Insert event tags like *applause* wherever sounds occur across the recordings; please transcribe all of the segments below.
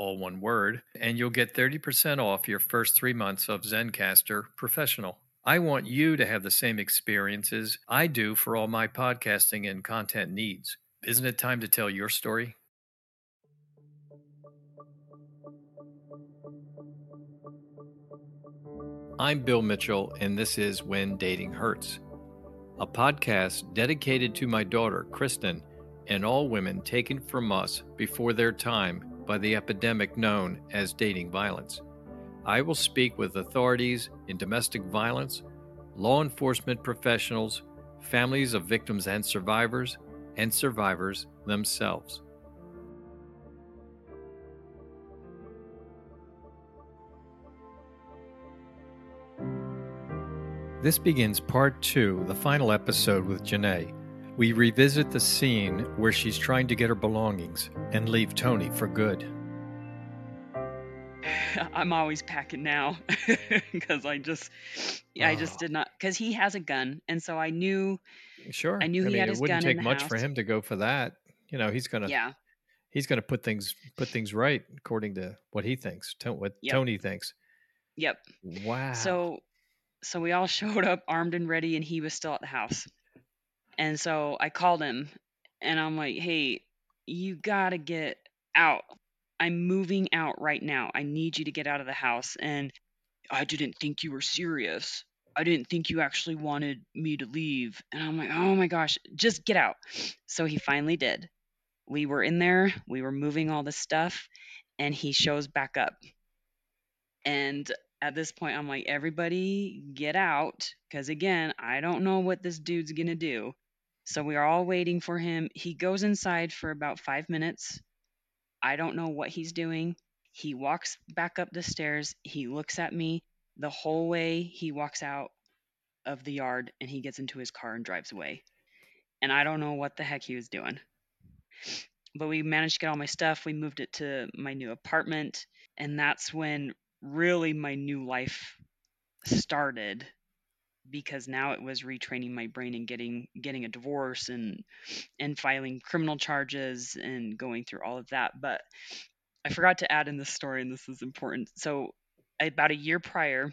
all one word, and you'll get 30% off your first three months of Zencastr Professional. I want you to have the same experiences I do for all my podcasting and content needs. Isn't it time to tell your story? I'm Bill Mitchell, and this is When Dating Hurts, a podcast dedicated to my daughter, Kristen, and all women taken from us before their time by the epidemic known as dating violence. I will speak with authorities in domestic violence, law enforcement professionals, families of victims and survivors, and survivors themselves. This begins part two, the final episode with JaNae. We revisit the scene where she's trying to get her belongings and leave Tony for good. *laughs* I'm always packing now *laughs* because I just, I ah. just Oh. did not because he has a gun, and so I knew, Sure. I knew he mean, had it wouldn't gun in take the much for him to go for that. You know, he's gonna yeah, he's gonna put things put things right according to what he thinks, what Yep. Tony thinks. yep. Wow. So, so we all *laughs* showed up armed and ready, and he was still at the house, and so I called him, and I'm like, hey, you gotta get out. I'm moving out right now. I need you to get out of the house. And I didn't think you were serious. I didn't think you actually wanted me to leave. And I'm like, oh my gosh, just get out. So he finally did. We were in there, we were moving all this stuff, and he shows back up. And at this point, I'm like, everybody get out. Because again, I don't know what this dude's going to do. So we are all waiting for him. He goes inside for about five minutes. I don't know what he's doing. He walks back up the stairs. He looks at me the whole way he walks out of the yard and he gets into his car and drives away. And I don't know what the heck he was doing. But we managed to get all my stuff. We moved it to my new apartment. And that's when really my new life started because now it was retraining my brain and getting getting a divorce and and filing criminal charges and going through all of that but i forgot to add in this story and this is important so about a year prior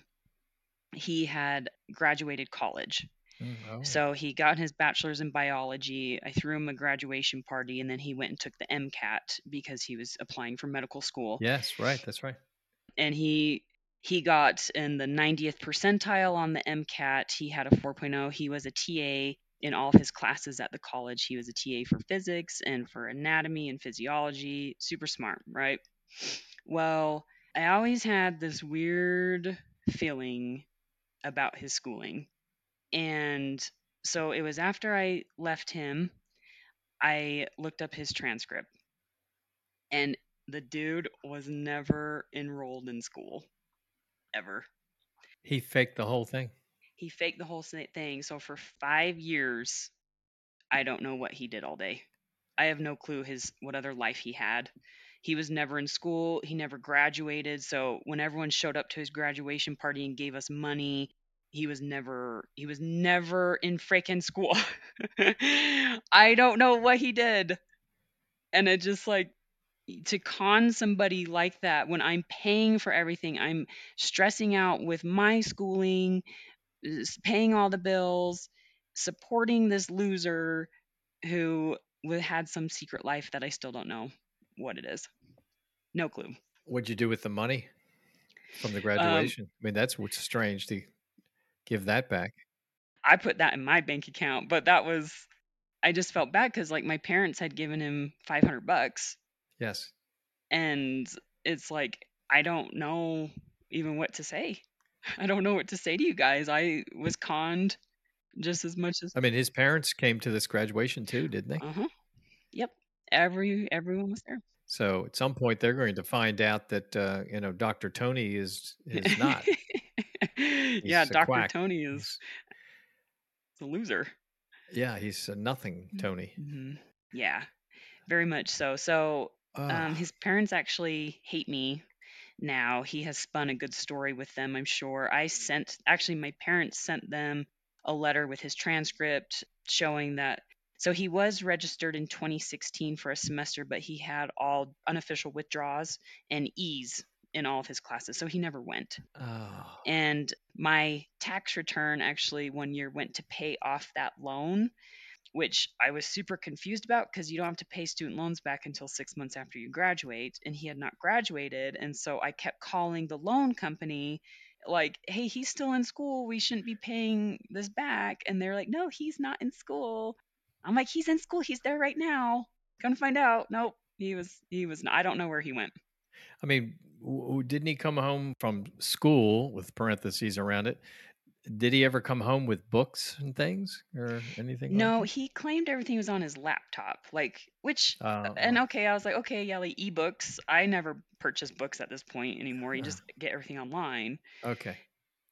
he had graduated college Mm, oh. so he got his bachelor's in biology i threw him a graduation party and then he went and took the mcat because he was applying for medical school yes, right. That's right. and he he got in the 90th percentile on the MCAT. He had a 4.0. He was a TA in all of his classes at the college. He was a TA for physics and for anatomy and physiology. Super smart, right? Well, I always had this weird feeling about his schooling. And so it was after I left him, I looked up his transcript. And the dude was never enrolled in school ever. He faked the whole thing. He faked the whole thing. So for five years, I don't know what he did all day. I have no clue his what other life he had. He was never in school. He never graduated. So when everyone showed up to his graduation party and gave us money, he was never he was never in freaking school. *laughs* I don't know what he did. And it just like to con somebody like that when I'm paying for everything, I'm stressing out with my schooling, paying all the bills, supporting this loser who had some secret life that I still don't know what it is. No clue. What'd you do with the money from Um, the graduation? I mean, that's what's strange. to give that back. I put that in my bank account, but that was I just felt bad cuz like my parents had given him 500 bucks Yes. and it's like I don't know even what to say. *laughs* I don't know what to say to you guys. I was conned just as much as I mean, his parents came to this graduation too, didn't they? Uh-huh. Yep. Every everyone was there. So at some point they're going to find out that uh, you know Dr. Tony is is not. *laughs* yeah, Dr. quack. Tony is a loser. yeah, he's nothing, Tony. hmm Yeah, very much so. So Ugh. um, his parents actually hate me now. He has spun a good story with them, I'm sure. I sent, actually, my parents sent them a letter with his transcript showing that. So he was registered in 2016 for a semester, but he had all unofficial withdrawals and E's in all of his classes. So he never went. oh. And my tax return actually one year went to pay off that loan, which I was super confused about because you don't have to pay student loans back until six months after you graduate. And he had not graduated. And so I kept calling the loan company, like, hey, he's still in school. We shouldn't be paying this back. And they're like, no, he's not in school. I'm like, he's in school. He's there right now. Come to find out. Nope. He was, he was, not, I don't know where he went. I mean, didn't he come home from school with parentheses around it? Did he ever come home with books and things or anything? No, like he claimed everything was on his laptop, like which that? and Oh, okay, I was like, okay, yeah, like ebooks. I never purchase books at this point anymore. You Oh. just get everything online. okay.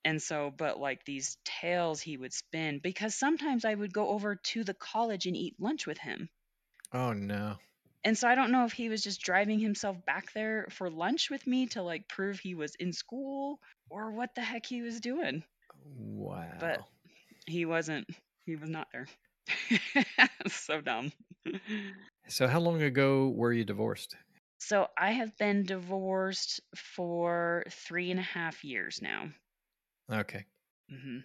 And so, but like these tales he would spin because sometimes I would go over to the college and eat lunch with him. Oh no. And so I don't know if he was just driving himself back there for lunch with me to like prove he was in school or what the heck he was doing. Wow. But he wasn't. He was not there. *laughs* so dumb. So how long ago were you divorced? So I have been divorced for three and a half years now. Okay. Mm-hmm.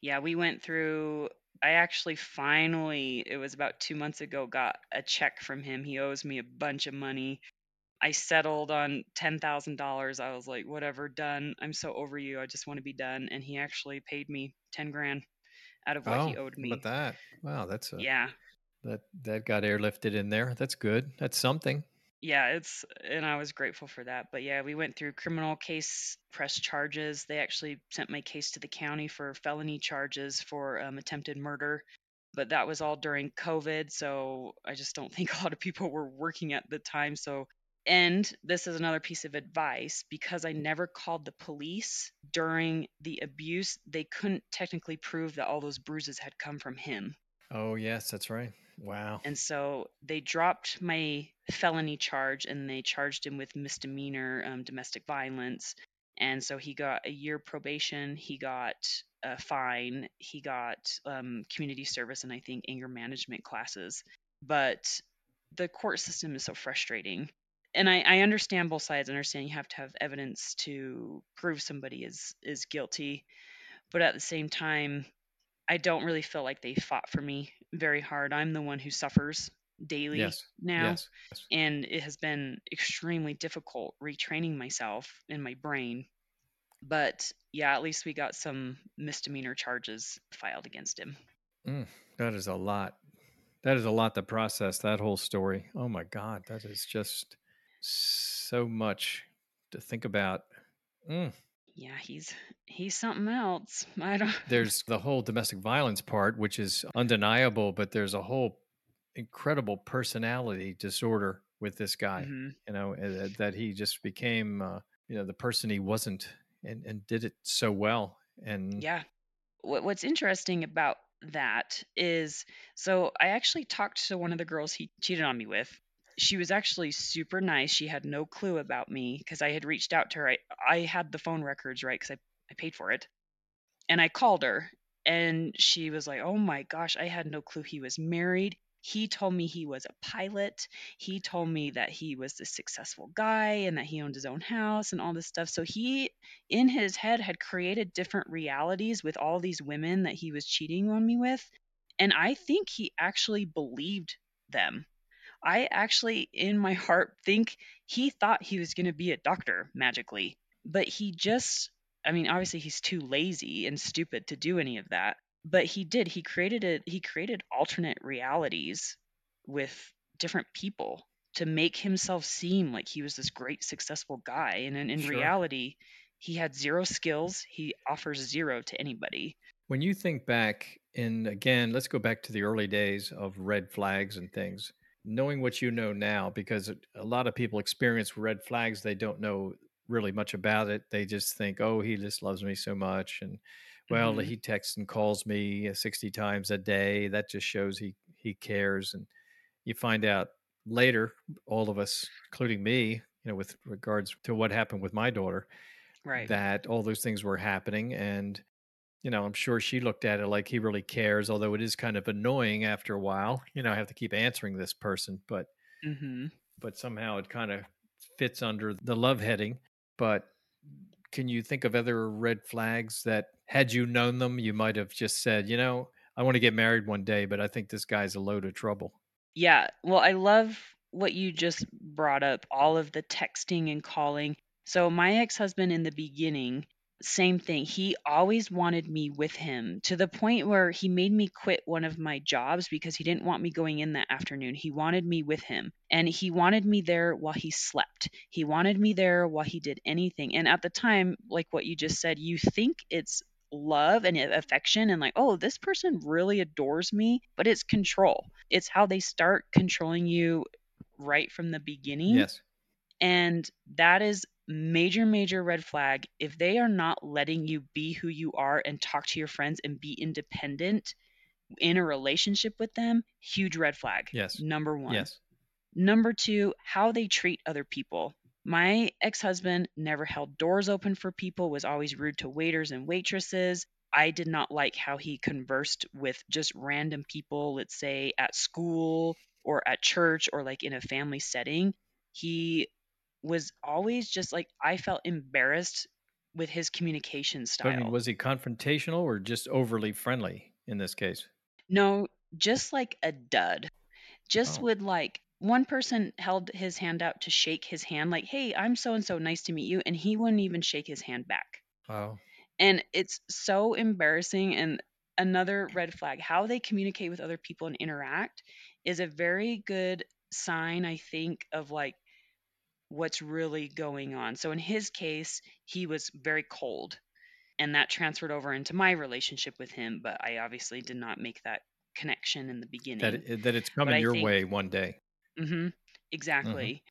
Yeah, we went through. I actually finally, it was about two months ago, got a check from him. He owes me a bunch of money. I settled on $10,000. I was like, whatever, done. I'm so over you. I just want to be done. And he actually paid me 10 grand out of what oh, he owed me. about that? Wow, that's a Yeah. that that got airlifted in there. That's good. That's something. yeah it's and i was grateful for that but yeah we went through criminal case press charges they actually sent my case to the county for felony charges for um, attempted murder but that was all during covid so i just don't think *laughs* a lot of people were working at the time so and this is another piece of advice because i never called the police during the abuse they couldn't technically prove that all those bruises had come from him Oh yes, that's right. Wow. and so they dropped my felony charge and they charged him with misdemeanor um, domestic violence. And so he got a year probation, he got a fine, he got um, community service, and I think anger management classes. But the court system is so frustrating. And I, I understand both sides. I understand you have to have evidence to prove somebody is is guilty, but at the same time, I don't really feel like they fought for me very hard. I'm the one who suffers daily Yes. now, Yes. yes. and it has been extremely difficult retraining myself in my brain. But yeah, at least we got some misdemeanor charges filed against him. Mm, that is a lot. That is a lot to process. That whole story. Oh my God, that is just so much to think about. Mm. Yeah, he's he's something else. *laughs* I don't. There's the whole domestic violence part, which is undeniable, but there's a whole incredible personality disorder with this guy. Mhm. You know uh, that he just became, uh, you know, the person he wasn't, and and did it so well. And Yeah. What's interesting about that is so I actually talked to one of the girls he cheated on me with. She was actually super nice. She had no clue about me because I had reached out to her. I, I had the phone records, right? Because I, I paid for it. And I called her and she was like, Oh my gosh, I had no clue he was married. He told me he was a pilot. He told me that he was this successful guy and that he owned his own house and all this stuff. So he in his head had created different realities with all these women that he was cheating on me with and i think he actually believed them i actually in my heart think he thought he was going to be a doctor magically but he just I mean, obviously he's too lazy and stupid to do any of that, but he did. He created it. He created alternate realities with different people to make himself seem like he was this great successful guy and in, in Sure. reality he had zero skills he offers zero to anybody When you think back, and again, let's go back to the early days of red flags and things, knowing what you know now, because a lot of people experience red flags, they don't know really much about it. They just think, oh, he just loves me so much. And well, Mhm. he texts and calls me uh, 60 times a day. That just shows he, he cares. And you find out later, all of us, including me, you know, with regards to what happened with my daughter, right that all those things were happening. And you know, I'm sure she looked at it like he really cares, although it is kind of annoying after a while. You know, I have to keep answering this person, but mhm but somehow it kind of fits under the love heading. But can you think of other red flags that had you known them, you might have just said, you know, I want to get married one day, but I think this guy's a load of trouble. Yeah, well, I love what you just brought up, all of the texting and calling. So, my ex husband in the beginning, same thing. He always wanted me with him to the point where he made me quit one of my jobs because he didn't want me going in that afternoon. He wanted me with him and he wanted me there while he slept. He wanted me there while he did anything. And at the time, like what you just said, you think it's love and affection and like, oh, this person really adores me, but it's control. It's how they start controlling you right from the beginning. Yes. And that is major major red flag if they are not letting you be who you are and talk to your friends and be independent in a relationship with them huge red flag Yes. number 1 Yes. Number two, how they treat other people. My ex husband never held doors open for people, was always rude to waiters and waitresses. I did not like how he conversed with just random people, let's say at school or at church or like in a family setting. He was always just like, I felt embarrassed with his communication style. I mean, was he confrontational or just overly friendly in this case? No, just like a dud. Just Oh. would like one person held his hand out to shake his hand, like, hey, I'm so and so, nice to meet you. And he wouldn't even shake his hand back. Wow. And it's so embarrassing. And another red flag how they communicate with other people and interact is a very good sign, I think, of like what's really going on. So in his case, he was very cold. And that transferred over into my relationship with him. But I obviously did not make that connection in the beginning. That that it's coming your think- way one day. Mm-hmm, Exactly.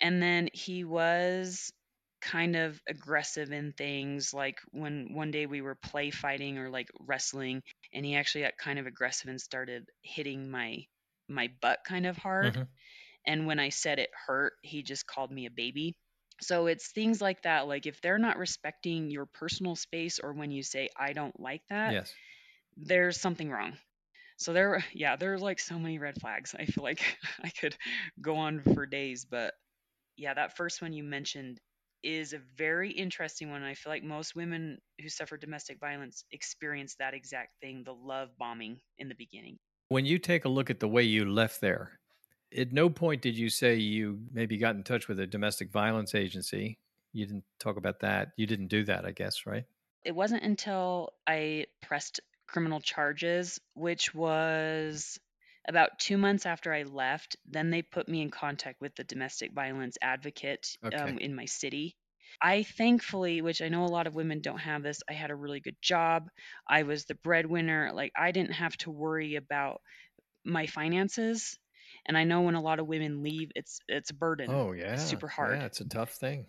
And then he was kind of aggressive in things like when one day we were play fighting or like wrestling and he actually got kind of aggressive and started hitting my my butt kind of hard Mhm. And when I said it hurt he just called me a baby so it's things like that like if they're not respecting your personal space or when you say I don't like that Yes. there's something wrong. So there, yeah, there's like so many red flags. I feel like *laughs* I could go on for days, but yeah, that first one you mentioned is a very interesting one. I feel like most women who suffer domestic violence experience that exact thing, the love bombing in the beginning. When you take a look at the way you left there, at no point did you say you maybe got in touch with a domestic violence agency. You didn't talk about that. You didn't do that, I guess, right? It wasn't until I pressed criminal charges, which was about two months after I left, then they put me in contact with the domestic violence advocate um, in my city. I thankfully, which I know a lot of women don't have this, I had a really good job. I was the breadwinner. Like, I didn't have to worry about my finances. And I know when a lot of women leave, it's it's a burden. Oh, yeah. It's super hard. Yeah, it's a tough thing.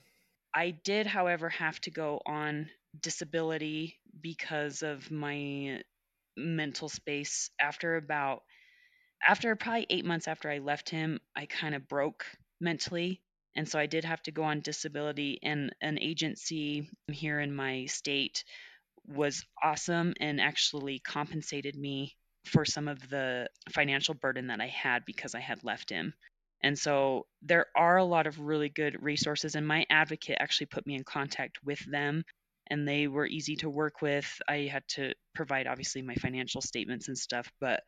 I did, however, have to go on disability because of my mental space. After about, after probably eight months after I left him, I kind of broke mentally. And so I did have to go on disability, and an agency here in my state was awesome and actually compensated me for some of the financial burden that I had because I had left him. And so there are a lot of really good resources, and my advocate actually put me in contact with them, and they were easy to work with. I had to provide, obviously, my financial statements and stuff, but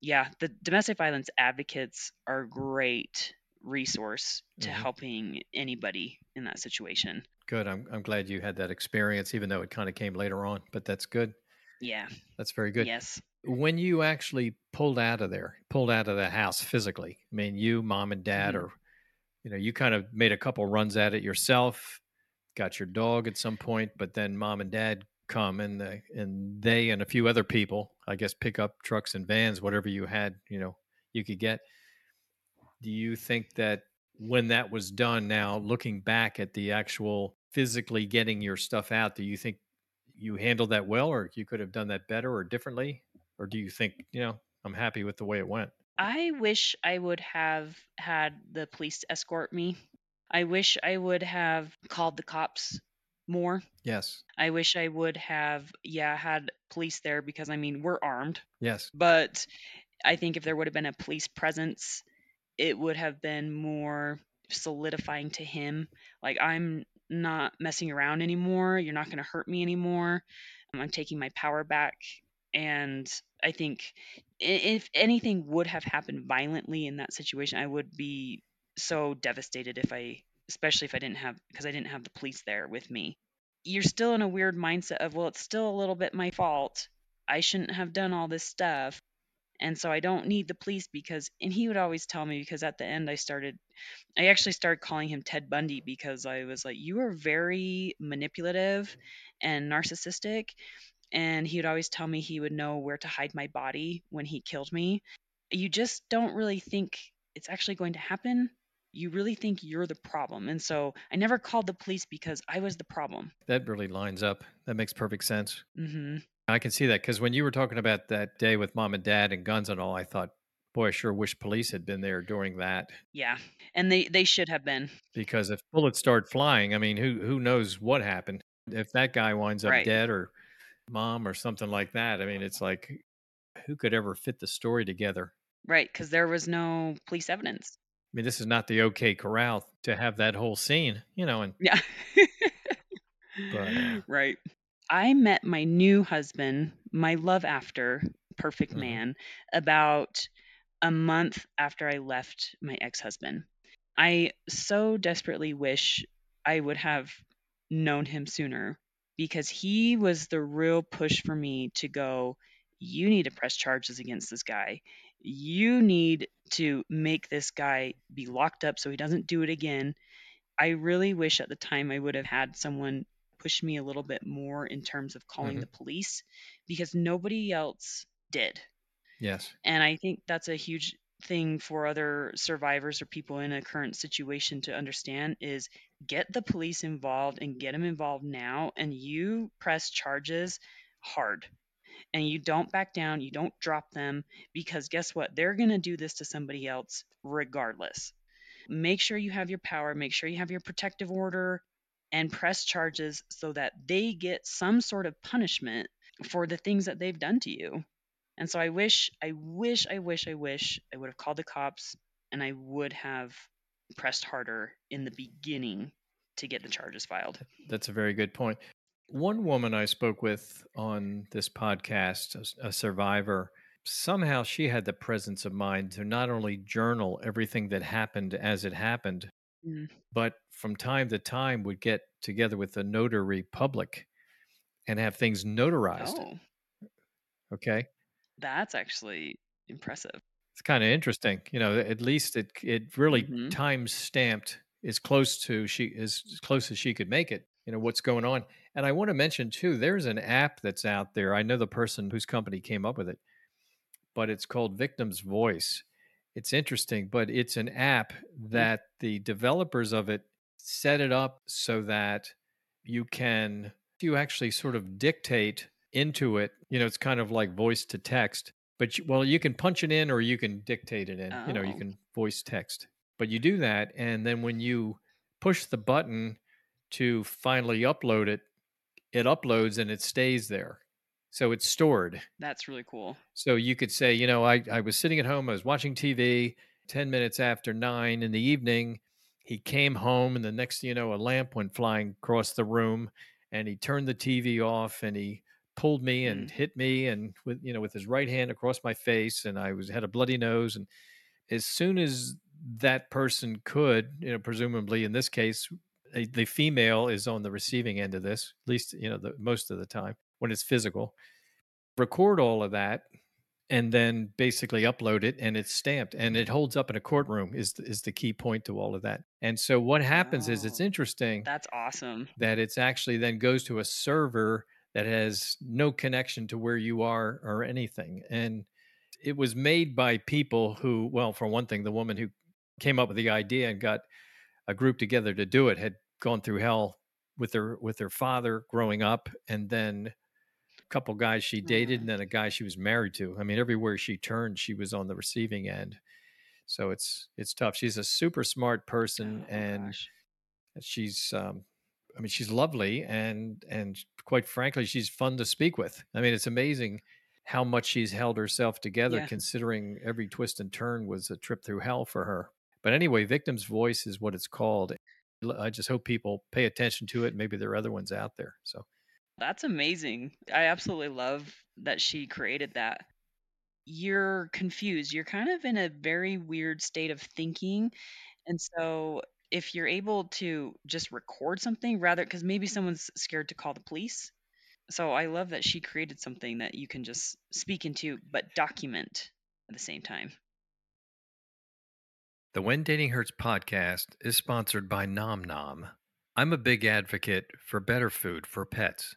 yeah, the domestic violence advocates are great resource to Mhm. helping anybody in that situation. Good. I'm I'm glad you had that experience, even though it kind of came later on. But that's good. Yeah. That's very good. Yes. When you actually pulled out of there, pulled out of the house physically, I mean, you, mom, and dad, Mhm. or you know, you kind of made a couple runs at it yourself, got your dog at some point, but then mom and dad come and the, and they and a few other people, I guess, pick up trucks and vans, whatever you had, you know, you could get. Do you think that when that was done, now looking back at the actual physically getting your stuff out, do you think you handled that well, or you could have done that better or differently, or do you think you know I'm happy with the way it went? I wish I would have had the police escort me. I wish I would have called the cops more. Yes, I wish I would have, yeah, had police there because I mean, we're armed. yes, But I think if there would have been a police presence, it would have been more solidifying to him. Like, I'm not messing around anymore. You're not going to hurt me anymore. Um, I'm taking my power back. And I think if anything would have happened violently in that situation, I would be so devastated if I, especially if I didn't have, because I didn't have the police there with me. You're still in a weird mindset of, well, it's still a little bit my fault. I shouldn't have done all this stuff and so I don't need the police because and he would always tell me because at the end I started I actually started calling him Ted Bundy because I was like you are very manipulative and narcissistic and he would always tell me he would know where to hide my body when he killed me you just don't really think it's actually going to happen you really think you're the problem and so I never called the police because I was the problem that really lines up. That makes perfect sense. Mm mhm I can see that because when you were talking about that day with mom and dad and guns and all, I thought, boy, I sure wish police had been there during that. yeah and they they should have been Because if bullets start flying, I mean, who who knows what happened? If that guy winds up Right. dead or mom or something like that, I mean, it's like, who could ever fit the story together? right because there was no police evidence I mean, this is not the OK Corral to have that whole scene, you know, and Yeah. But, uh, *laughs* right. I met my new husband, my love after, perfect Mhm. man, about a month after I left my ex husband. I so desperately wish I would have known him sooner because he was the real push for me to go, you need to press charges against this guy. You need to make this guy be locked up so he doesn't do it again. I really wish at the time I would have had someone push me a little bit more in terms of calling Mhm. the police because nobody else did. yes, And I think that's a huge thing for other survivors or people in a current situation to understand is get the police involved and get them involved now and you press charges hard and you don't back down you don't drop them because guess what they're going to do this to somebody else regardless make sure you have your power make sure you have your protective order and press charges so that they get some sort of punishment for the things that they've done to you and so I wish, I wish, I wish, I wish I would have called the cops and I would have pressed harder in the beginning to get the charges filed. that's a very good point. One woman I spoke with on this podcast, a survivor, somehow she had the presence of mind to not only journal everything that happened as it happened, Mm. but from time to time would get together with the notary public and have things notarized. Oh, Okay. that's actually impressive. It's kind of interesting. You know, at least it it really Mhm. time stamped as close to she as close as she could make it. You know what's going on. And I want to mention too, there's an app that's out there. I know the person whose company came up with it, but it's called Victim's Voice. It's interesting, but it's an app mm-hmm. that the developers of it set it up so that you can you actually sort of dictate into it. You know, it's kind of like voice to text, but you, well, you can punch it in or you can dictate it in. You know, you Oh. can voice text. But you do that and then when you push the button to finally upload it, it uploads and it stays there. So it's stored. That's really cool. So you could say, you know, I, I was sitting at home, I was watching TV, 10 minutes after nine in the evening. He came home, and the next thing you know, a lamp went flying across the room, and he turned the TV off and he pulled me and mm. hit me and with you know with his right hand across my face and I was had a bloody nose and as soon as that person could, you know, presumably in this case, a, the female is on the receiving end of this, at least, you know, the, most of the time when it's physical, record all of that and then basically upload it and it's stamped and it holds up in a courtroom is is the key point to all of that. And so what happens is it's Oh, interesting that's awesome. that it's actually then goes to a server that has no connection to where you are or anything. And it was made by people who, well, for one thing, the woman who came up with the idea and got a group together to do it had gone through hell with her with her father growing up and then couple guys she dated and then a guy she was married to. I mean, everywhere she turned, she was on the receiving end. So it's it's tough. She's a super smart person Oh and gosh. she's um I mean, she's lovely and and quite frankly, she's fun to speak with. I mean, it's amazing how much she's held herself together Yeah. considering every twist and turn was a trip through hell for her. But anyway, Victim's Voice is what it's called. I just hope people pay attention to it. Maybe there are other ones out there. So That's amazing. I absolutely love that she created that. You're confused. You're kind of in a very weird state of thinking. And so if you're able to just record something rather because maybe someone's scared to call the police. So I love that she created something that you can just speak into but document at the same time. The When Dating Hurts podcast is sponsored by Nom Nom. I'm a big advocate for better food for pets.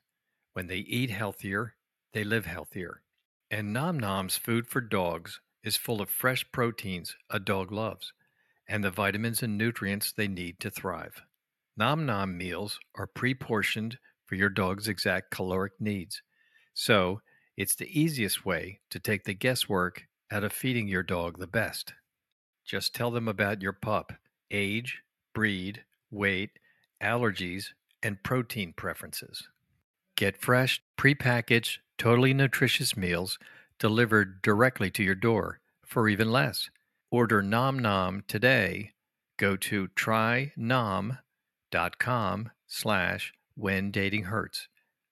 When they eat healthier, they live healthier. And Nom Nom's food for dogs is full of fresh proteins a dog loves and the vitamins and nutrients they need to thrive. Nom Nom meals are pre portioned for your dog's exact caloric needs. So it's the easiest way to take the guesswork out of feeding your dog the best. Just tell them about your pup, age, breed, weight, allergies, and protein preferences. Get fresh, prepackaged, totally nutritious meals delivered directly to your door for even less. Order Nom Nom today. Go to trynom.com slash when dating hurts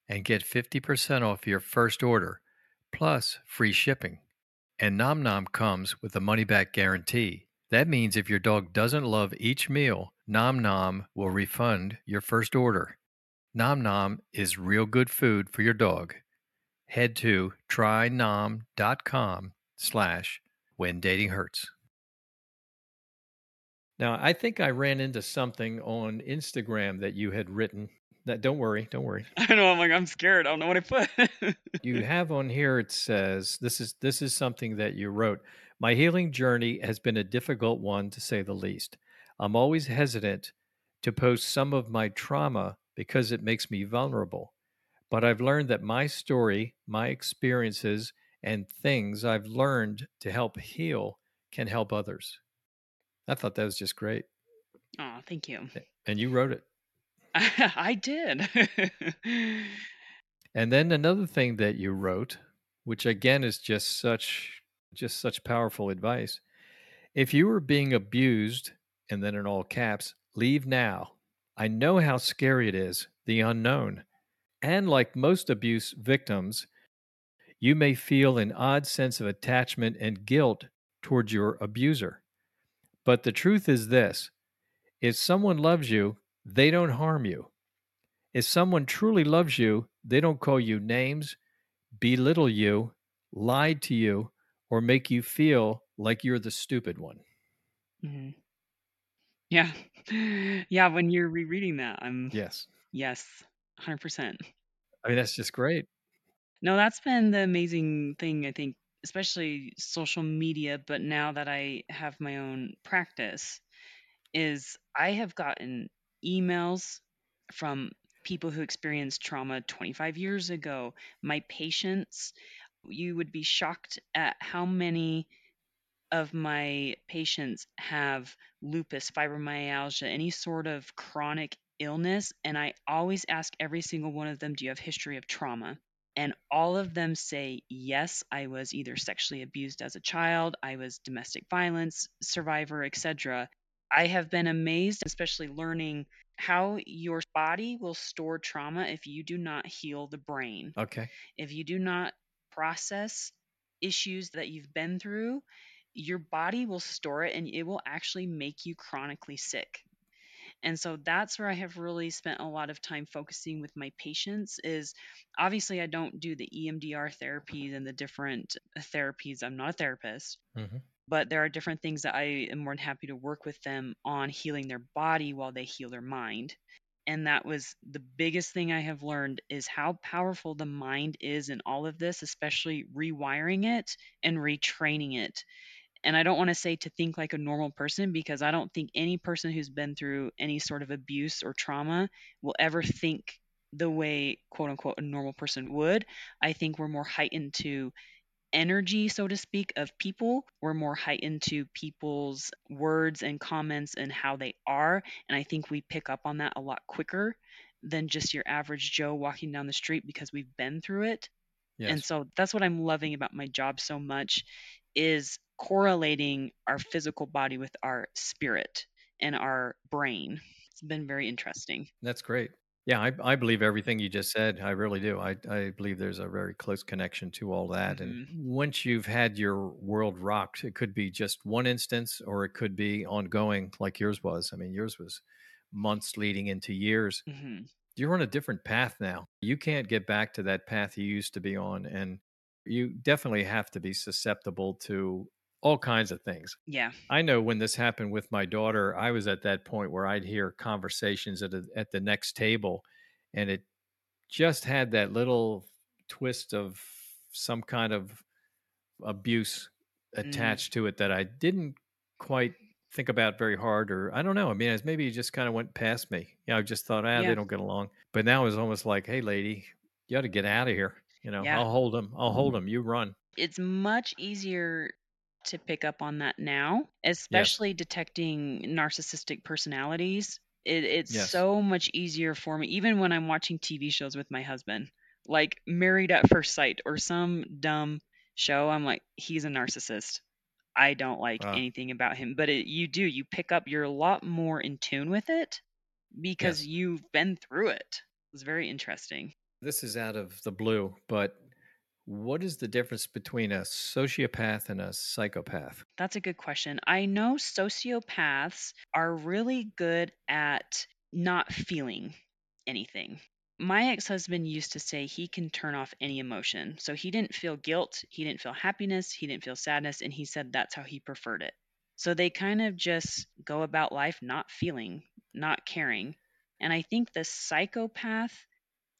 and get 50% off your first order plus free shipping. And Nom Nom comes with a money back guarantee. That means if your dog doesn't love each meal, Nom Nom will refund your first order. Nom Nom is real good food for your dog. Head to trynom.com slash when dating hurts. Now, I think I ran into something on Instagram that you had written. That don't worry, don't worry. *laughs* I know I'm like I'm scared. I don't know what I put. you *laughs* have on here it says this is this is something that you wrote my healing journey has been a difficult one to say the least i'm always hesitant to post some of my trauma because it makes me vulnerable but i've learned that my story my experiences and things i've learned to help heal can help others i thought that was just great oh, thank you. and you wrote it *laughs* I did. *laughs* And then another thing that you wrote, which again is just such just such powerful advice. If you are being abused, and then in all caps, leave now. I know how scary it is, the unknown. And like most abuse victims, you may feel an odd sense of attachment and guilt towards your abuser. But the truth is this if someone loves you, they don't harm you. If someone truly loves you, they don't call you names, belittle you, lie to you, or make you feel like you're the stupid one. Mhm. Yeah. *laughs* Yeah, when you're rereading that, I'm Yes. yes, 100%. I mean, that's just great. No, that's been the amazing thing, I think, especially social media, but now that I have my own practice, is I have gotten emails from people who experienced trauma 25 years ago. My patients, you would be shocked at how many of my patients have lupus, fibromyalgia, any sort of chronic illness. And I always ask every single one of them, Do you have history of trauma? And all of them say, Yes, I was either sexually abused as a child, I was domestic violence survivor, etc. I have been amazed, especially learning how your body will store trauma if you do not heal the brain. Okay. If you do not process issues that you've been through, your body will store it and it will actually make you chronically sick. And so that's where I have really spent a lot of time focusing with my patients is obviously I don't do the EMDR therapies and the different therapies. I'm not a therapist. Mm-hmm. But there are different things that I am more than happy to work with them on healing their body while they heal their mind and that was the biggest thing I have learned is how powerful the mind is in all of this, especially rewiring it and retraining it. And I don't want to say to think like a normal person because I don't think any person who's been through any sort of abuse or trauma will ever think the way quote unquote a normal person would. I think we're more heightened to energy, so to speak, of people. We're more heightened to people's words and comments and how they are. And I think we pick up on that a lot quicker than just your average Joe walking down the street because we've been through it. Yes. And so that's what I'm loving about my job so much is correlating our physical body with our spirit and our brain. It's been very interesting. That's great. Yeah, I, I believe everything you just said. I really do. I, I believe there's a very close connection to all that. Mm-hmm. And once you've had your world rocked, it could be just one instance or it could be ongoing, like yours was. I mean, yours was months leading into years. Mm-hmm. You're on a different path now. You can't get back to that path you used to be on. And you definitely have to be susceptible to all kinds of things. Yeah. I know when this happened with my daughter, I was at that point where I'd hear conversations at a, at the next table and it just had that little twist of some kind of abuse mm. attached mm. to it that I didn't quite think about very hard or I don't know. I mean, maybe it just kind of went past me. You know, I just thought, ah, yeah. they don't get along. But now it's almost like, hey, lady, you got to get out of here. You know, yeah. I'll hold them. I'll hold them. You run. It's much easier to pick up on that now, especially yes. detecting narcissistic personalities. It, it's yes. so much easier for me, even when I'm watching TV shows with my husband, like Married at First Sight or some dumb show. I'm like, he's a narcissist. I don't like wow. anything about him. But it, you do, you pick up, you're a lot more in tune with it because yes. you've been through it. It's very interesting. This is out of the blue, but what is the difference between a sociopath and a psychopath? That's a good question. I know sociopaths are really good at not feeling anything. My ex husband used to say he can turn off any emotion. So he didn't feel guilt, he didn't feel happiness, he didn't feel sadness, and he said that's how he preferred it. So they kind of just go about life not feeling, not caring. And I think the psychopath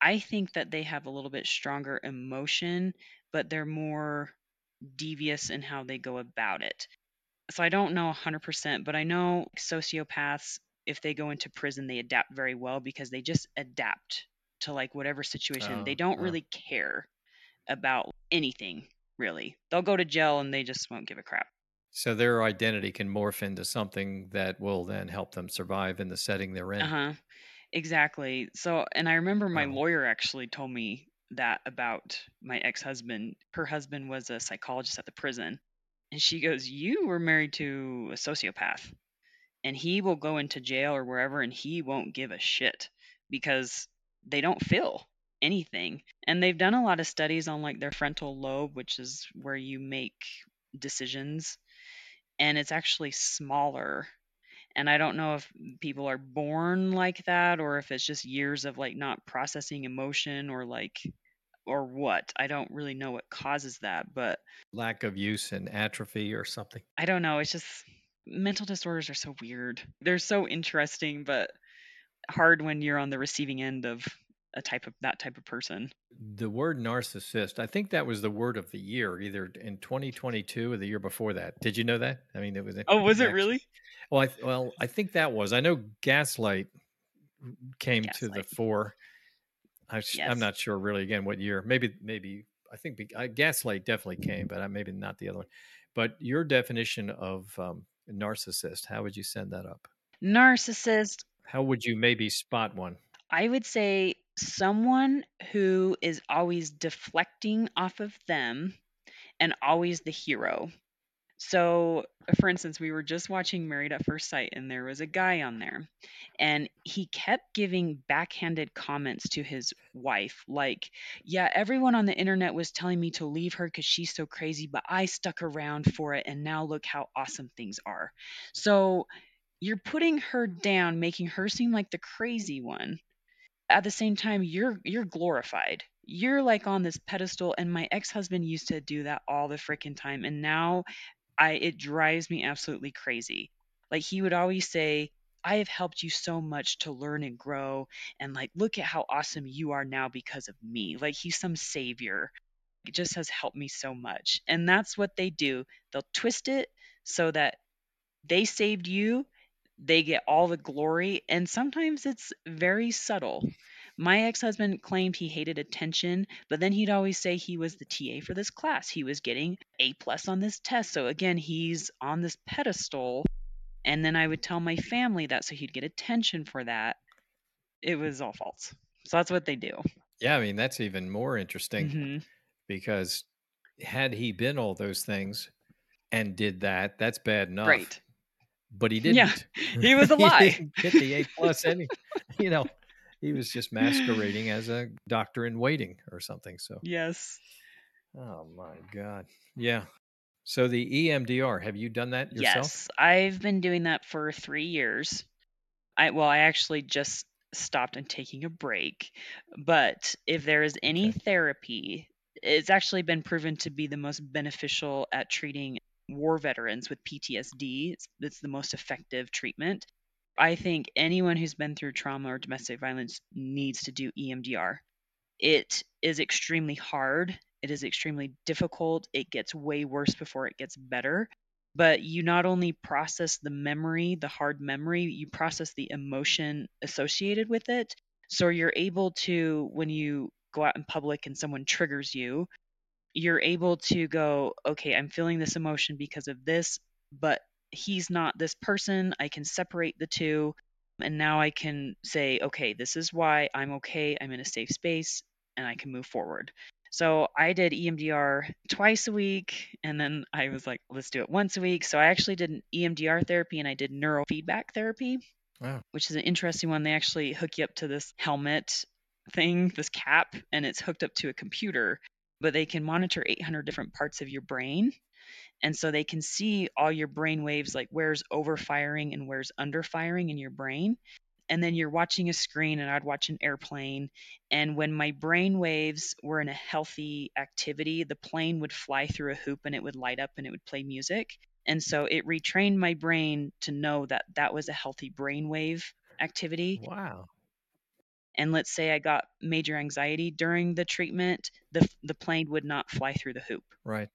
I think that they have a little bit stronger emotion, but they're more devious in how they go about it. So I don't know 100%, but I know sociopaths, if they go into prison, they adapt very well because they just adapt to like whatever situation. Oh, they don't really care about anything, really. They'll go to jail and they just won't give a crap. So their identity can morph into something that will then help them survive in the setting they're in. Uh huh. Exactly. So, and I remember my Wow. lawyer actually told me that about my ex-husband. Her husband was a psychologist at the prison. And she goes, "You were married to a sociopath, and he will go into jail or wherever and he won't give a shit because they don't feel anything." And they've done a lot of studies on like their frontal lobe, which is where you make decisions, and it's actually smaller and i don't know if people are born like that or if it's just years of like not processing emotion or like or what. I don't really know what causes that but lack of use and atrophy or something. I don't know. It's just mental disorders are so weird. They're so interesting but hard when you're on the receiving end of a type of that type of person. The word narcissist, I think that was the word of the year, either in 2022 or the year before that. Did you know that? I mean, it was. Oh, was it really? Well, I, well, I think that was. I know Gaslight came gaslight. to the fore. I, am yes. not sure really. Again, what year? Maybe, maybe. I think uh, Gaslight definitely came, but maybe not the other one. But your definition of um, narcissist, how would you send that up? Narcissist. How would you maybe spot one? I would say someone who is always deflecting off of them and always the hero. So, for instance, we were just watching Married at First Sight, and there was a guy on there, and he kept giving backhanded comments to his wife, like, Yeah, everyone on the internet was telling me to leave her because she's so crazy, but I stuck around for it, and now look how awesome things are. So, you're putting her down, making her seem like the crazy one. At the same time, you're you're glorified. You're like on this pedestal, and my ex-husband used to do that all the freaking time, and now I it drives me absolutely crazy. Like he would always say, I have helped you so much to learn and grow and like look at how awesome you are now because of me. Like he's some savior. It just has helped me so much. And that's what they do. They'll twist it so that they saved you, they get all the glory, and sometimes it's very subtle. My ex husband claimed he hated attention, but then he'd always say he was the TA for this class. He was getting A plus on this test. So again, he's on this pedestal. And then I would tell my family that so he'd get attention for that. It was all false. So that's what they do. Yeah, I mean, that's even more interesting hmm because had he been all those things and did that, that's bad enough. Right. But he didn't. Yeah, *laughs* he was a *laughs* lie. get the A *laughs* plus any, you know, he was just masquerading as a doctor in waiting or something. So, Yes. oh my God. Yeah. So the EMDR, have you done that yourself? Yes. I've been doing that for three years. I well, I actually just stopped and taking a break. But if there is any Okay. therapy, it's actually been proven to be the most beneficial at treating war veterans with PTSD. It's, it's the most effective treatment. I think anyone who's been through trauma or domestic violence needs to do EMDR. It is extremely hard. It is extremely difficult. It gets way worse before it gets better. But you not only process the memory, the hard memory, you process the emotion associated with it. So you're able to, when you go out in public and someone triggers you, you're able to go, okay, I'm feeling this emotion because of this, but he's not this person. I can separate the two. And now I can say, okay, this is why I'm okay. I'm in a safe space and I can move forward. So I did EMDR twice a week. And then I was like, let's do it once a week. So I actually did an EMDR therapy and I did neurofeedback therapy, Wow. which is an interesting one. They actually hook you up to this helmet thing, this cap, and it's hooked up to a computer but they can monitor 800 different parts of your brain. And so they can see all your brain waves, like where's overfiring and where's underfiring in your brain. And then you're watching a screen, and I'd watch an airplane. And when my brain waves were in a healthy activity, the plane would fly through a hoop and it would light up and it would play music. And so it retrained my brain to know that that was a healthy brainwave activity Wow. And let's say I got major anxiety during the treatment, the the plane would not fly through the hoop. Right.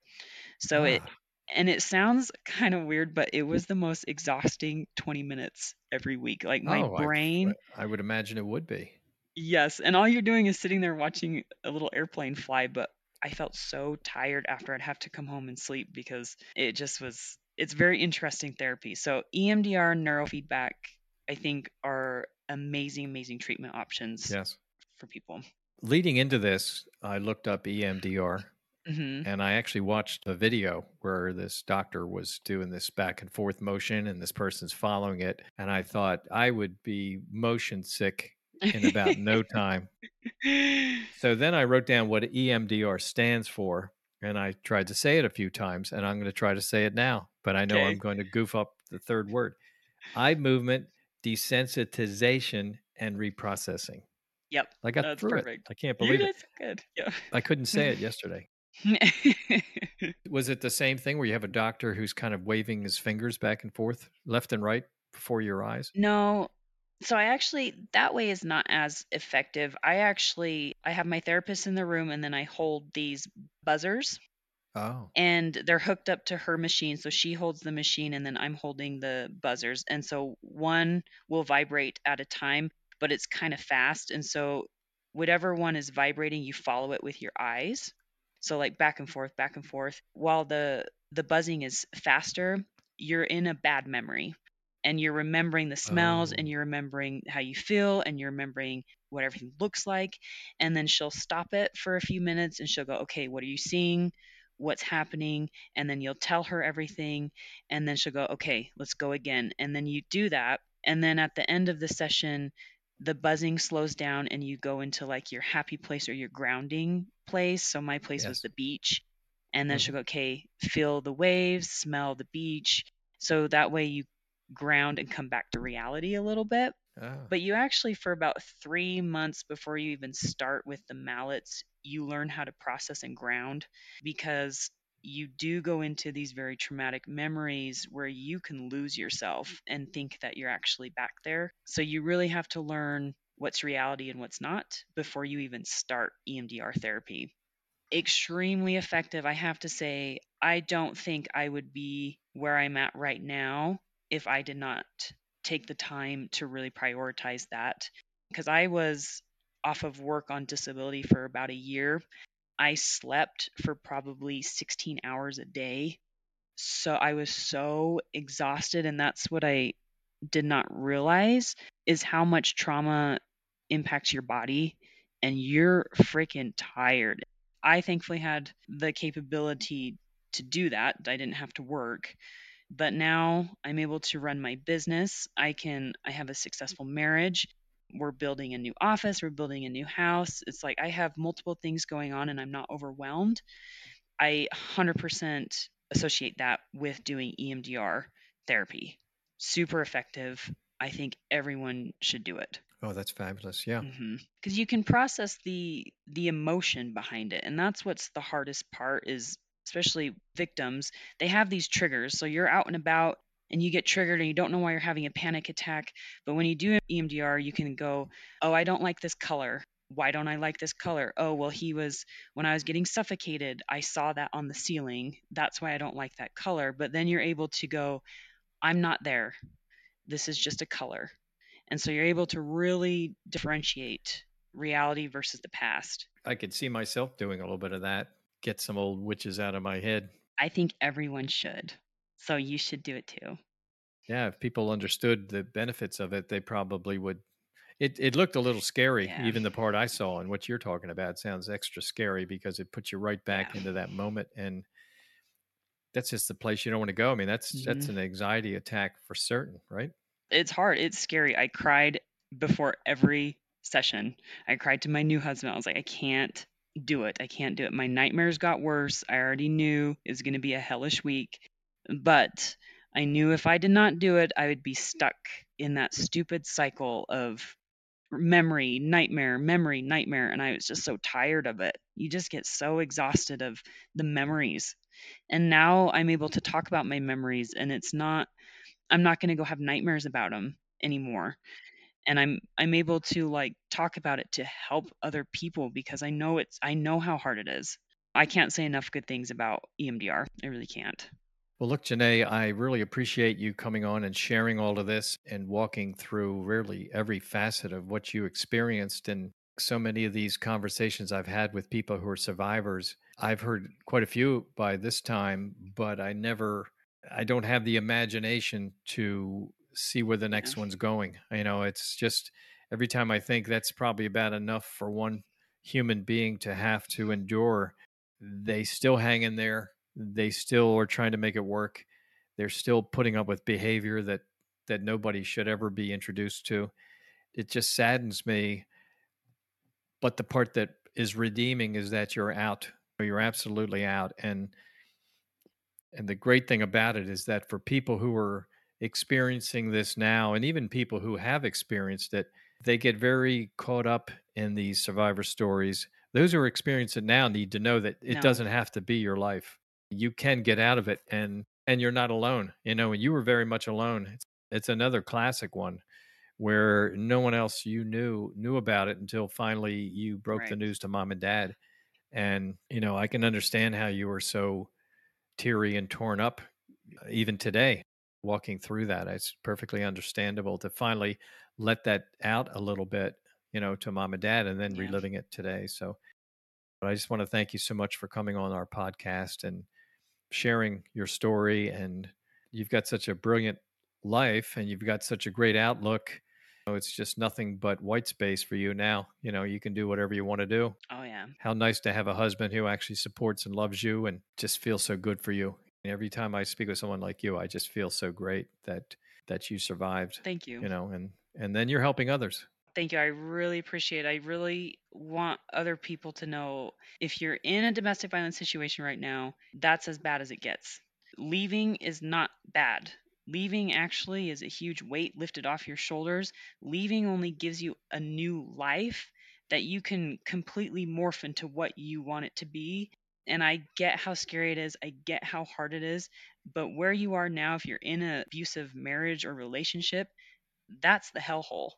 So it Ah, and it sounds kind of weird, but it was the most exhausting 20 minutes every week. Like my oh, brain, I would imagine it would be. yes, and all you're doing is sitting there watching a little airplane fly, but I felt so tired after I'd have to come home and sleep because it just was it's very interesting therapy. So EMDR neurofeedback I think are amazing amazing treatment options Yes. for people. Leading into this, I looked up EMDR hmm and I actually watched a video where this doctor was doing this back and forth motion and this person's following it. And I thought I would be motion sick in about no time. *laughs* So then I wrote down what EMDR stands for and I tried to say it a few times and I'm going to try to say it now, but I know Okay. I'm going to goof up the third word. Eye movement desensitization and reprocessing. Yep, I got that's through perfect. it. I can't You believe it. did good. Yeah. I couldn't say it *laughs* yesterday. *laughs* Was it the same thing where you have a doctor who's kind of waving his fingers back and forth, left and right before your eyes? no, so I actually that way is not as effective. I actually I have my therapist in the room and then I hold these buzzers Oh, and they're hooked up to her machine so she holds the machine and then I'm holding the buzzers and so one will vibrate at a time but it's kind of fast and so whatever one is vibrating you follow it with your eyes. So like back and forth back and forth. While the the buzzing is faster you're in a bad memory and you're remembering the smells and Oh. you're remembering how you feel and you're remembering what everything looks like and then she'll stop it for a few minutes and she'll go okay what are you seeing what's happening and then you'll tell her everything and then she'll go okay let's go again and then you do that and then at the end of the session the buzzing slows down and you go into like your happy place or your grounding place so my place yes. was the beach and then mm-hmm. she'll go okay feel the waves smell the beach so that way you ground and come back to reality a little bit oh. but you actually for about three months before you even start with the mallets you learn how to process and ground because you do go into these very traumatic memories where you can lose yourself and think that you're actually back there. So you really have to learn what's reality and what's not before you even start EMDR therapy. Extremely effective. I have to say, I don't think I would be where I'm at right now if I did not take the time to really prioritize that. Because I was off of work on disability for about a year. I slept for probably 16 hours a day. So I was so exhausted. And that's what I did not realize is how much trauma impacts your body and you're freaking tired. I thankfully had the capability to do that. I didn't have to work. But now I'm able to run my business. I can I have a successful marriage we're building a new office, we're building a new house. It's like I have multiple things going on and I'm not overwhelmed. I 100% associate that with doing EMDR therapy. Super effective. I think everyone should do it. Oh, that's fabulous. Yeah. Because mm-hmm. you can process the the emotion behind it, and that's what's the hardest part. Is especially victims, they have these triggers. So you're out and about, and you get triggered and you don't know why you're having a panic attack. But when you do EMDR, you can go, Oh, I don't like this color. Why don't I like this color? Oh, well, he was, when I was getting suffocated, I saw that on the ceiling. That's why I don't like that color. But then you're able to go, I'm not there. This is just a color. And so you're able to really differentiate reality versus the past. I could see myself doing a little bit of that, get some old witches out of my head. I think everyone should. So you should do it too. Yeah, if people understood the benefits of it, they probably would. It it looked a little scary, yeah. even the part I saw, and what you're talking about sounds extra scary because it puts you right back yeah. into that moment, and that's just the place you don't want to go. I mean, that's mm-hmm. that's an anxiety attack for certain, right? It's hard. It's scary. I cried before every session. I cried to my new husband. I was like, I can't do it. I can't do it. My nightmares got worse. I already knew it was going to be a hellish week. But I knew if I did not do it, I would be stuck in that stupid cycle of memory, nightmare, memory, nightmare. And I was just so tired of it. You just get so exhausted of the memories. And now I'm able to talk about my memories, and it's not, I'm not going to go have nightmares about them anymore. And I'm I'm able to like talk about it to help other people because I know it's I know how hard it is. I can't say enough good things about EMDR. I really can't. Well, look, JaNae, I really appreciate you coming on and sharing all of this and walking through really every facet of what you experienced. And so many of these conversations I've had with people who are survivors, I've heard quite a few by this time, but I never, I don't have the imagination to see where the next one's going. You know, it's just every time I think that's probably about enough for one human being to have to endure, they still hang in there they still are trying to make it work. They're still putting up with behavior that that nobody should ever be introduced to. It just saddens me. But the part that is redeeming is that you're out. You're absolutely out. And and the great thing about it is that for people who are experiencing this now, and even people who have experienced it, they get very caught up in these survivor stories. Those who are experiencing it now need to know that it no. doesn't have to be your life you can get out of it and and you're not alone you know and you were very much alone it's, it's another classic one where no one else you knew knew about it until finally you broke right. the news to mom and dad and you know i can understand how you were so teary and torn up even today walking through that it's perfectly understandable to finally let that out a little bit you know to mom and dad and then yeah. reliving it today so but i just want to thank you so much for coming on our podcast and sharing your story and you've got such a brilliant life and you've got such a great outlook oh, it's just nothing but white space for you now you know you can do whatever you want to do oh yeah Yeah. how nice to have a husband who actually supports and loves you and just feels so good for you. And every time I speak with someone like you, I just feel so great that that you survived. Thank you. You know, and and then you're helping others. Thank you. I really appreciate it. I really want other people to know if you're in a domestic violence situation right now, that's as bad as it gets. Leaving is not bad. Leaving actually is a huge weight lifted off your shoulders. Leaving only gives you a new life that you can completely morph into what you want it to be. And I get how scary it is. I get how hard it is. But where you are now, if you're in an abusive marriage or relationship, that's the hellhole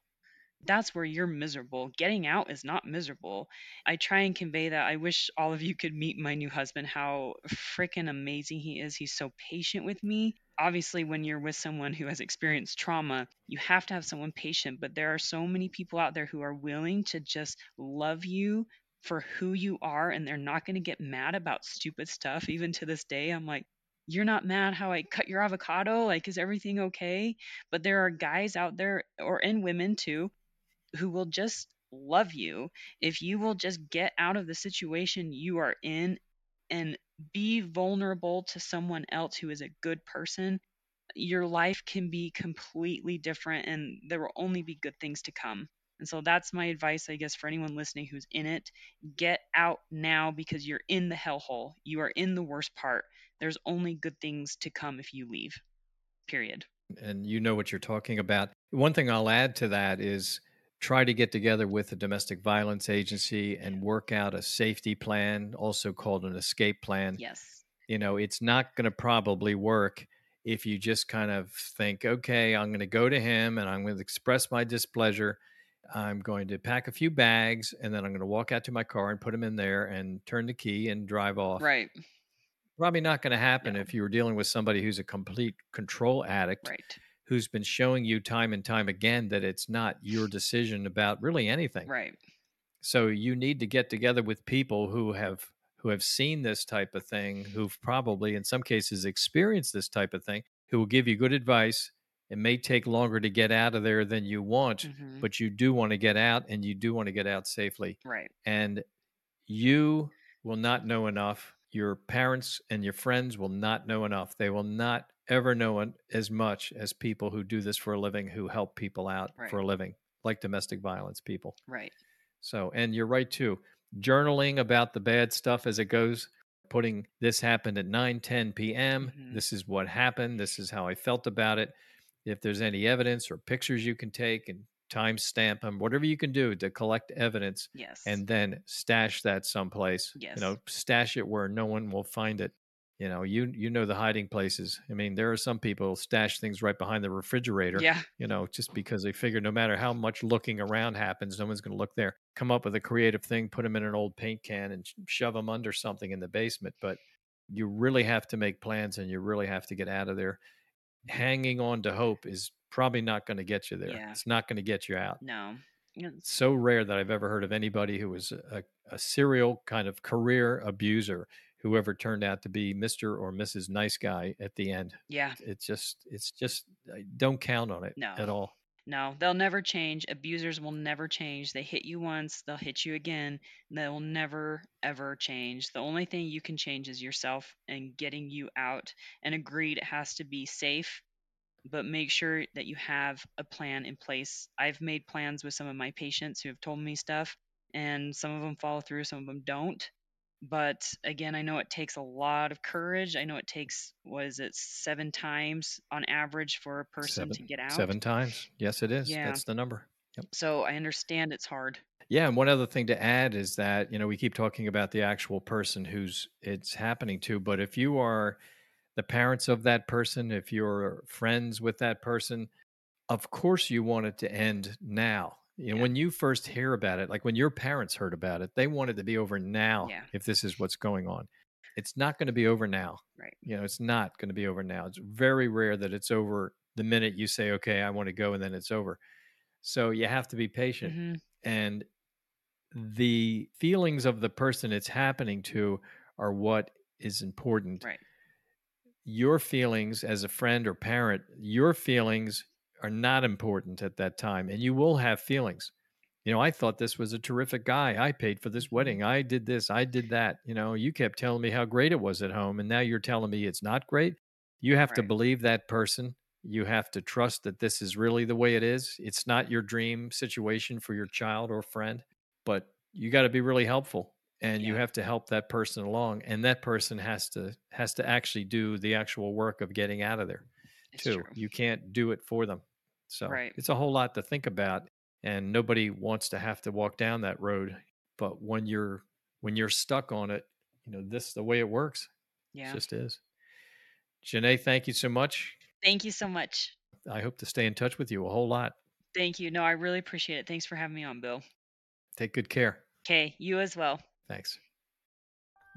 that's where you're miserable. Getting out is not miserable. I try and convey that. I wish all of you could meet my new husband, how freaking amazing he is. He's so patient with me. Obviously, when you're with someone who has experienced trauma, you have to have someone patient, but there are so many people out there who are willing to just love you for who you are and they're not going to get mad about stupid stuff. Even to this day, I'm like, you're not mad how I cut your avocado? Like, is everything okay? But there are guys out there, or and women too, who will just love you if you will just get out of the situation you are in and be vulnerable to someone else who is a good person your life can be completely different and there will only be good things to come and so that's my advice i guess for anyone listening who's in it. Get out now because you're in the hellhole. You are in the worst part. There's only good things to come if you leave period. And you know what you're talking about. One thing i'll add to that is try to get together with the domestic violence agency and work out a safety plan, also called an escape plan. yes. You know, it's not going to probably work if you just kind of think, okay, I'm going to go to him and I'm going to express my displeasure. I'm going to pack a few bags and then I'm going to walk out to my car and put them in there and turn the key and drive off. right Probably not going to happen if you were dealing with somebody who's a complete control addict right who's been showing you time and time again that it's not your decision about really anything. right So you need to get together with people who have who have seen this type of thing, who've probably in some cases experienced this type of thing, who will give you good advice. It may take longer to get out of there than you want, Mhm. but you do want to get out and you do want to get out safely. right And you will not know enough. Your parents and your friends will not know enough. They will not ever know as much as people who do this for a living, who help people out Right. for a living, like domestic violence people. right So, and you're right too. Journaling about the bad stuff as it goes, putting this happened at 9 10 p.m. Mhm. This is what happened. This is how I felt about it. If there's any evidence or pictures you can take and timestamp them, whatever you can do to collect evidence yes and then stash that someplace. Yes. You know, stash it where no one will find it. You know, you you know the hiding places. I mean, there are some people stash things right behind the refrigerator yeah you know, just because they figure no matter how much looking around happens, no one's going to look there. Come up with a creative thing, put them in an old paint can and shove them under something in the basement. But you really have to make plans and you really have to get out of there. Hanging on to hope is probably not going to get you there. Yeah. It's not going to get you out. no It's so rare that I've ever heard of anybody who was a, a serial kind of career abuser who ever turned out to be Mr. or Mrs. Nice Guy at the end. yeah It's just, it's just, I don't count on it No. at all. No, they'll never change. Abusers will never change. They hit you once, they'll hit you again. They'll never, ever change. The only thing you can change is yourself and getting you out. And agreed, it has to be safe, but make sure that you have a plan in place. I've made plans with some of my patients who have told me stuff, and some of them follow through, some of them don't. But again, I know it takes a lot of courage. I know it takes, what is it, seven times on average for a person Seven- to get out. Seven times. Yes, it is. Yeah. That's the number. So I understand it's hard. Yeah, and one other thing to add is that you know we keep talking about the actual person who's it's happening to, but if you are the parents of that person, if you're friends with that person, of course you want it to end now. You know, Yeah. when you first hear about it, like when your parents heard about it, they wanted to be over now. Yeah. If this is what's going on, it's not going to be over now. Right. You know, it's not going to be over now. It's very rare that it's over the minute you say, "Okay, I want to go," and then it's over. So you have to be patient hmm and the feelings of the person it's happening to are what is important. Right. Your feelings as a friend or parent, your feelings are not important at that time, and you will have feelings. you know, I thought this was a terrific guy. I paid for this mm-hmm. wedding. I did this. I did that. You know, you kept telling me how great it was at home. And now you're telling me it's not great. You have to believe that person. You have to trust that this is really the way it is. It's not your dream situation for your child or friend, but you got to be really helpful and you have to help that person along and that person has to has to actually do the actual work of getting out of there It's too. true. You can't do it for them. So Right. it's a whole lot to think about and nobody wants to have to walk down that road. But when you're when you're stuck on it, you know, this is the way it works. Yeah. It just is. JaNae, thank you so much. Thank you so much. I hope to stay in touch with you a whole lot. Thank you. No, I really appreciate it. Thanks for having me on, Bill. Take good care. Okay, you as well. Thanks.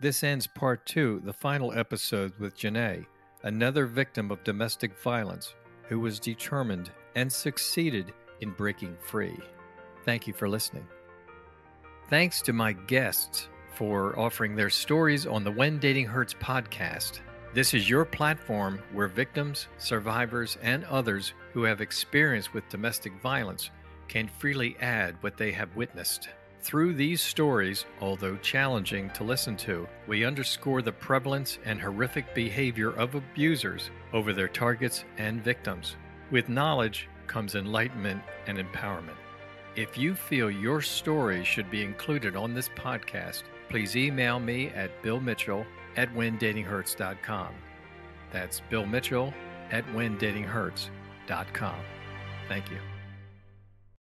This ends part two, the final episode with JaNae, another victim of domestic violence who was determined and succeeded in breaking free. Thank you for listening. Thanks to my guests for offering their stories on the When Dating Hurts podcast. This is your platform where victims, survivors, and others who have experience with domestic violence can freely add what they have witnessed. Through these stories, although challenging to listen to, we underscore the prevalence and horrific behavior of abusers over their targets and victims. With knowledge comes enlightenment and empowerment. If you feel your story should be included on this podcast, please email me at billmitchell at whendatinghurts.com. That's Bill Mitchell at whendatinghurts.com. Thank you.